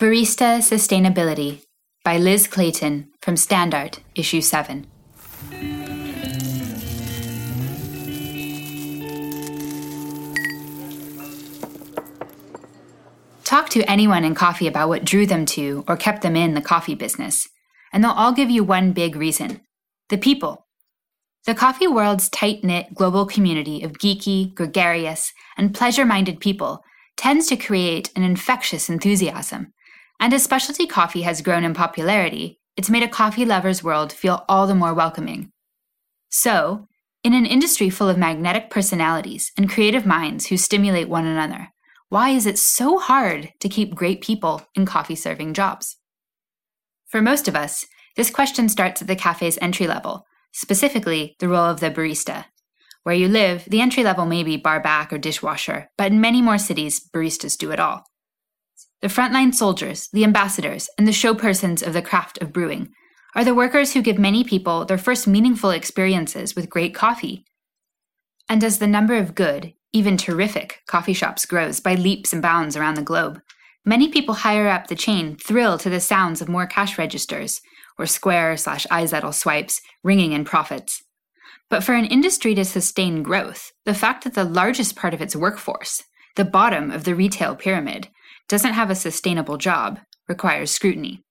Barista Sustainability by Liz Clayton from Standard, Issue 7. Talk to anyone in coffee about what drew them to or kept them in the coffee business, and they'll all give you one big reason the people. The coffee world's tight knit global community of geeky, gregarious, and pleasure minded people tends to create an infectious enthusiasm and as specialty coffee has grown in popularity, it's made a coffee lover's world feel all the more welcoming. So, in an industry full of magnetic personalities and creative minds who stimulate one another, why is it so hard to keep great people in coffee serving jobs? For most of us, this question starts at the cafe's entry level, specifically the role of the barista. Where you live, the entry level may be bar back or dishwasher, but in many more cities, baristas do it all the frontline soldiers, the ambassadors, and the showpersons of the craft of brewing, are the workers who give many people their first meaningful experiences with great coffee. And as the number of good, even terrific, coffee shops grows by leaps and bounds around the globe, many people higher up the chain thrill to the sounds of more cash registers, or square slash iZettle swipes, ringing in profits. But for an industry to sustain growth, the fact that the largest part of its workforce, the bottom of the retail pyramid, doesn't have a sustainable job requires scrutiny.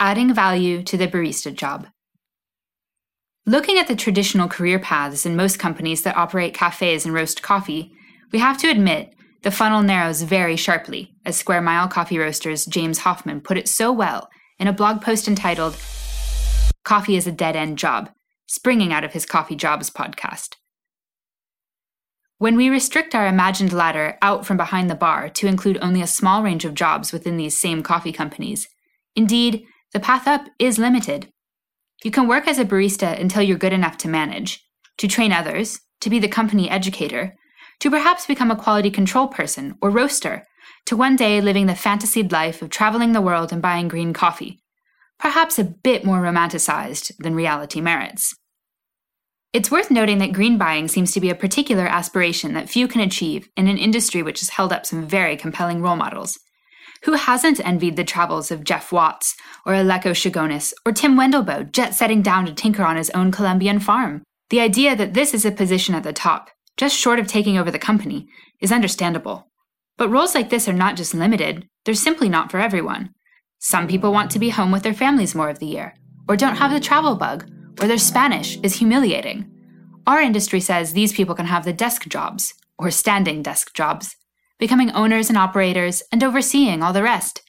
Adding value to the barista job. Looking at the traditional career paths in most companies that operate cafes and roast coffee, we have to admit the funnel narrows very sharply, as Square Mile Coffee Roasters James Hoffmann put it so well in a blog post entitled Coffee is a Dead End Job, springing out of his Coffee Jobs podcast. When we restrict our imagined ladder out from behind the bar to include only a small range of jobs within these same coffee companies, indeed, the path up is limited. You can work as a barista until you're good enough to manage, to train others, to be the company educator, to perhaps become a quality control person or roaster, to one day living the fantasied life of traveling the world and buying green coffee, perhaps a bit more romanticized than reality merits. It's worth noting that green buying seems to be a particular aspiration that few can achieve in an industry which has held up some very compelling role models. Who hasn't envied the travels of Geoff Watts, or Aleco Chigounis, or Tim Wendelboe jet setting down to tinker on his own Colombian farm? The idea that this is a position at the top, just short of taking over the company, is understandable. But roles like this are not just limited, they're simply not for everyone. Some people want to be home with their families more of the year, or don't have the travel bug, or their Spanish is humiliating. Our industry says these people can have the desk jobs, or standing desk jobs, becoming owners and operators and overseeing all the rest,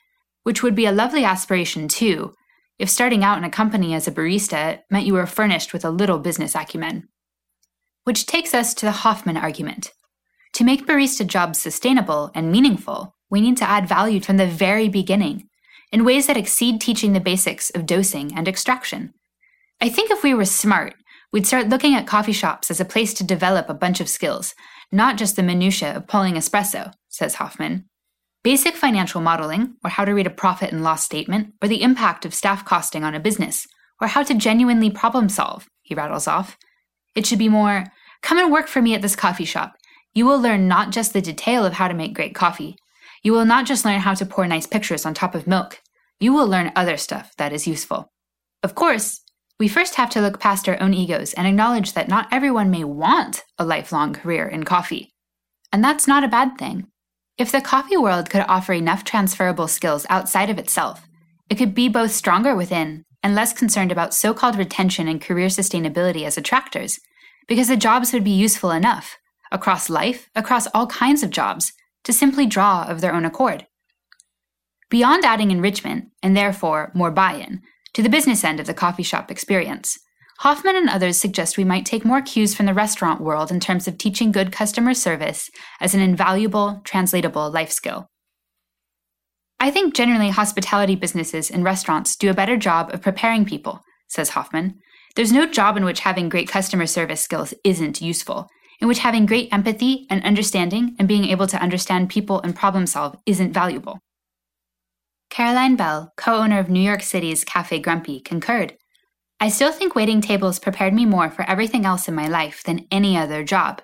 which would be a lovely aspiration too, if starting out in a company as a barista meant you were furnished with a little business acumen. Which takes us to the Hoffmann argument. To make barista jobs sustainable and meaningful, we need to add value from the very beginning in ways that exceed teaching the basics of dosing and extraction. I think if we were smart, we'd start looking at coffee shops as a place to develop a bunch of skills, not just the minutiae of pulling espresso, says Hoffmann. Basic financial modeling, or how to read a profit and loss statement, or the impact of staff costing on a business, or how to genuinely problem solve, he rattles off. It should be more come and work for me at this coffee shop. You will learn not just the detail of how to make great coffee. You will not just learn how to pour nice pictures on top of milk. You will learn other stuff that is useful. Of course, we first have to look past our own egos and acknowledge that not everyone may want a lifelong career in coffee. And that's not a bad thing. If the coffee world could offer enough transferable skills outside of itself, it could be both stronger within and less concerned about so called retention and career sustainability as attractors, because the jobs would be useful enough, across life, across all kinds of jobs, to simply draw of their own accord. Beyond adding enrichment, and therefore more buy in, to the business end of the coffee shop experience. Hoffmann and others suggest we might take more cues from the restaurant world in terms of teaching good customer service as an invaluable, translatable life skill. I think generally hospitality businesses and restaurants do a better job of preparing people, says Hoffmann. There's no job in which having great customer service skills isn't useful, in which having great empathy and understanding and being able to understand people and problem solve isn't valuable. Caroline Bell, co owner of New York City's Cafe Grumpy, concurred. I still think waiting tables prepared me more for everything else in my life than any other job.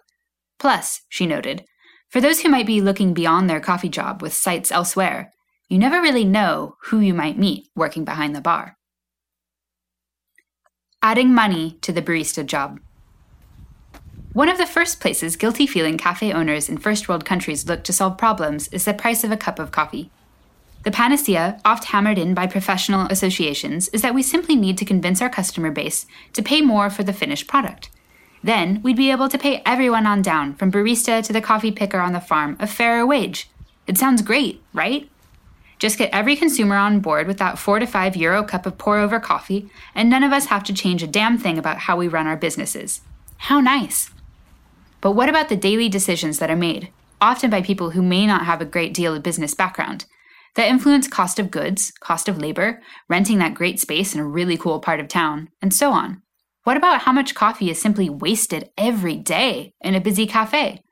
Plus, she noted, For those who might be looking beyond their coffee job with sights elsewhere, you never really know who you might meet working behind the bar. Adding money to the barista job. One of the first places guilty feeling cafe owners in first world countries look to solve problems is the price of a cup of coffee. The panacea, oft hammered in by professional associations, is that we simply need to convince our customer base to pay more for the finished product. Then we'd be able to pay everyone on down, from barista to the coffee picker on the farm, a fairer wage. It sounds great, right? Just get every consumer on board with that 4 to 5 euro cup of pour over coffee, and none of us have to change a damn thing about how we run our businesses. How nice! But what about the daily decisions that are made, often by people who may not have a great deal of business background? That influence cost of goods, cost of labor, renting that great space in a really cool part of town, and so on. What about how much coffee is simply wasted every day in a busy cafe?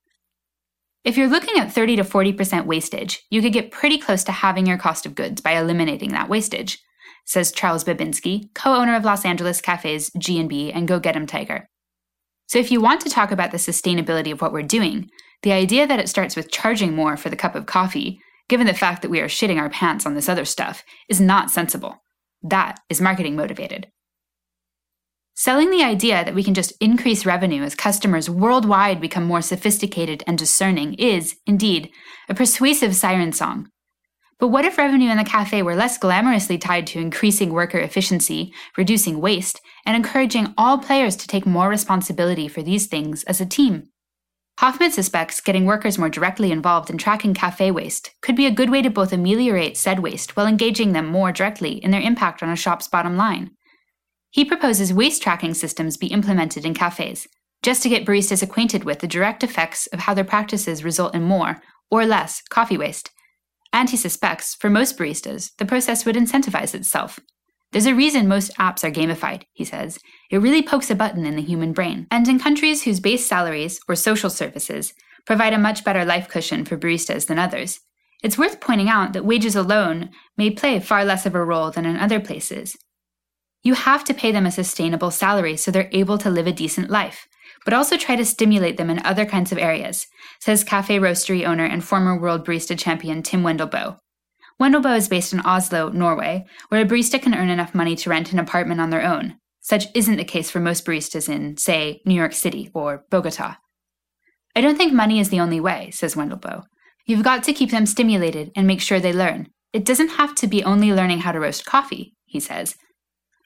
If you're looking at 30 to 40% wastage, you could get pretty close to having your cost of goods by eliminating that wastage, says Charles Babinski, co-owner of Los Angeles cafes G&B and Go Get 'em Tiger. So if you want to talk about the sustainability of what we're doing, the idea that it starts with charging more for the cup of coffee given the fact that we are shitting our pants on this other stuff, is not sensible. That is marketing motivated. Selling the idea that we can just increase revenue as customers worldwide become more sophisticated and discerning is, indeed, a persuasive siren song. But what if revenue in the cafe were less glamorously tied to increasing worker efficiency, reducing waste, and encouraging all players to take more responsibility for these things as a team? Hoffmann suspects getting workers more directly involved in tracking cafe waste could be a good way to both ameliorate said waste while engaging them more directly in their impact on a shop's bottom line. He proposes waste tracking systems be implemented in cafes, just to get baristas acquainted with the direct effects of how their practices result in more, or less, coffee waste. And he suspects, for most baristas, the process would incentivize itself, there's a reason most apps are gamified, he says. It really pokes a button in the human brain. And in countries whose base salaries, or social services, provide a much better life cushion for baristas than others, it's worth pointing out that wages alone may play far less of a role than in other places. You have to pay them a sustainable salary so they're able to live a decent life, but also try to stimulate them in other kinds of areas, says cafe roastery owner and former world barista champion Tim Wendelboe. Wendelboe is based in Oslo, Norway, where a barista can earn enough money to rent an apartment on their own. Such isn't the case for most baristas in, say, New York City or Bogota. I don't think money is the only way, says Wendelboe. You've got to keep them stimulated and make sure they learn. It doesn't have to be only learning how to roast coffee, he says.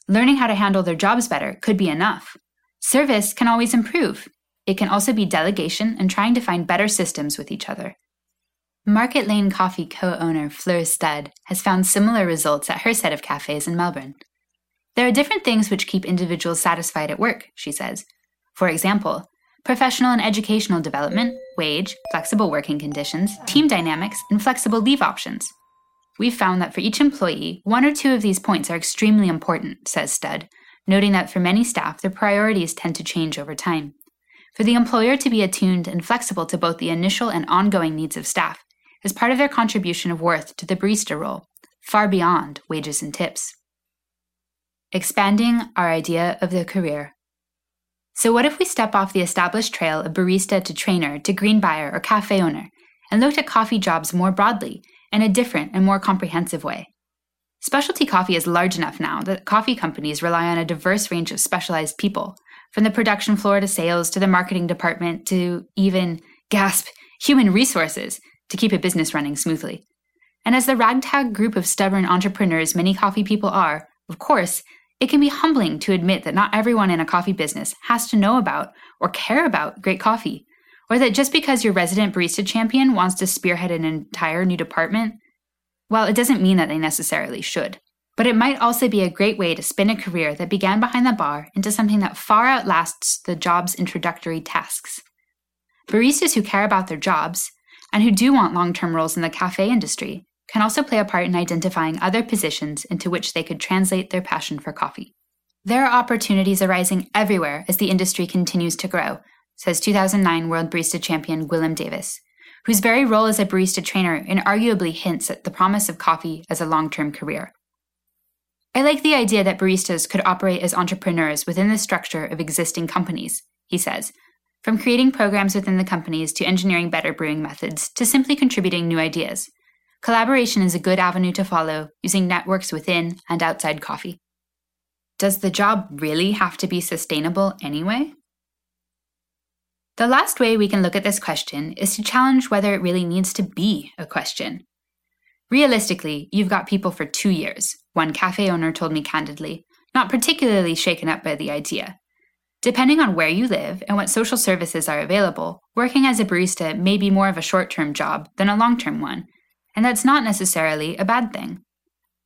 Learning how to handle their jobs better could be enough. Service can always improve. It can also be delegation and trying to find better systems with each other. Market Lane Coffee co owner Fleur Studd has found similar results at her set of cafes in Melbourne. There are different things which keep individuals satisfied at work, she says. For example, professional and educational development, wage, flexible working conditions, team dynamics, and flexible leave options. We've found that for each employee, one or two of these points are extremely important, says Studd, noting that for many staff, their priorities tend to change over time. For the employer to be attuned and flexible to both the initial and ongoing needs of staff is part of their contribution of worth to the barista role, far beyond wages and tips. Expanding our idea of the career. So, what if we step off the established trail of barista to trainer to green buyer or cafe owner and looked at coffee jobs more broadly in a different and more comprehensive way? Specialty coffee is large enough now that coffee companies rely on a diverse range of specialized people, from the production floor to sales to the marketing department to even, gasp, human resources to keep a business running smoothly. And as the ragtag group of stubborn entrepreneurs many coffee people are, of course, it can be humbling to admit that not everyone in a coffee business has to know about or care about great coffee, or that just because your resident barista champion wants to spearhead an entire new department, well, it doesn't mean that they necessarily should. But it might also be a great way to spin a career that began behind the bar into something that far outlasts the job's introductory tasks. Baristas who care about their jobs, and who do want long term roles in the cafe industry can also play a part in identifying other positions into which they could translate their passion for coffee. There are opportunities arising everywhere as the industry continues to grow, says 2009 World Barista champion Gwilym Davies, whose very role as a barista trainer inarguably hints at the promise of coffee as a long term career. I like the idea that baristas could operate as entrepreneurs within the structure of existing companies, he says, from creating programs within the companies to engineering better brewing methods to simply contributing new ideas. Collaboration is a good avenue to follow using networks within and outside coffee. Does the job really have to be sustainable anyway? The last way we can look at this question is to challenge whether it really needs to be a question. Realistically, you've got people for two years, one cafe owner told me candidly, not particularly shaken up by the idea. Depending on where you live and what social services are available, working as a barista may be more of a short term job than a long term one, and that's not necessarily a bad thing.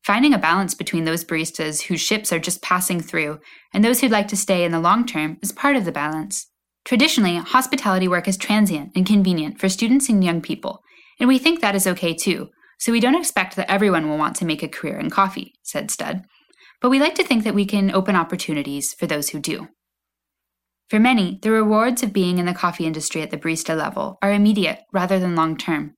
Finding a balance between those baristas whose ships are just passing through and those who'd like to stay in the long term is part of the balance. Traditionally, hospitality work is transient and convenient for students and young people, and we think that is okay too, so we don't expect that everyone will want to make a career in coffee, said Studd. But we like to think that we can open opportunities for those who do. For many, the rewards of being in the coffee industry at the barista level are immediate rather than long term.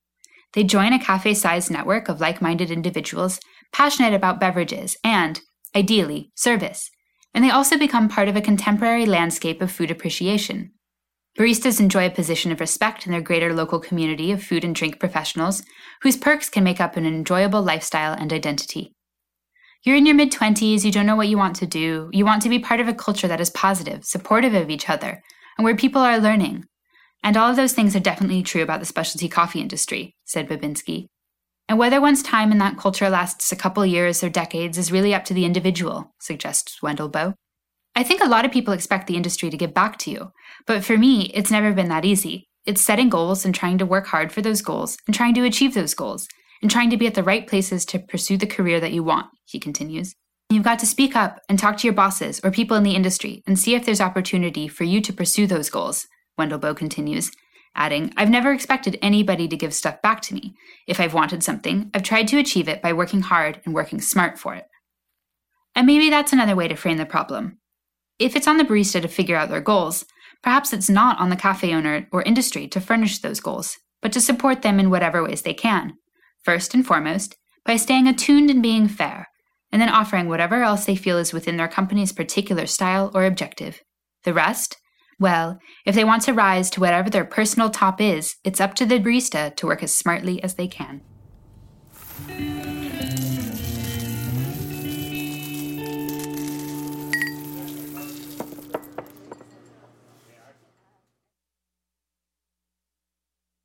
They join a cafe sized network of like minded individuals passionate about beverages and, ideally, service, and they also become part of a contemporary landscape of food appreciation. Baristas enjoy a position of respect in their greater local community of food and drink professionals, whose perks can make up an enjoyable lifestyle and identity. You're in your mid 20s, you don't know what you want to do, you want to be part of a culture that is positive, supportive of each other, and where people are learning. And all of those things are definitely true about the specialty coffee industry, said Babinski. And whether one's time in that culture lasts a couple years or decades is really up to the individual, suggests Wendelboe. I think a lot of people expect the industry to give back to you, but for me, it's never been that easy. It's setting goals and trying to work hard for those goals and trying to achieve those goals and trying to be at the right places to pursue the career that you want, he continues. You've got to speak up and talk to your bosses or people in the industry and see if there's opportunity for you to pursue those goals, Wendelboe continues, adding, I've never expected anybody to give stuff back to me. If I've wanted something, I've tried to achieve it by working hard and working smart for it. And maybe that's another way to frame the problem. If it's on the barista to figure out their goals, perhaps it's not on the cafe owner or industry to furnish those goals, but to support them in whatever ways they can. First and foremost, by staying attuned and being fair, and then offering whatever else they feel is within their company's particular style or objective. The rest, well, if they want to rise to whatever their personal top is, it's up to the barista to work as smartly as they can.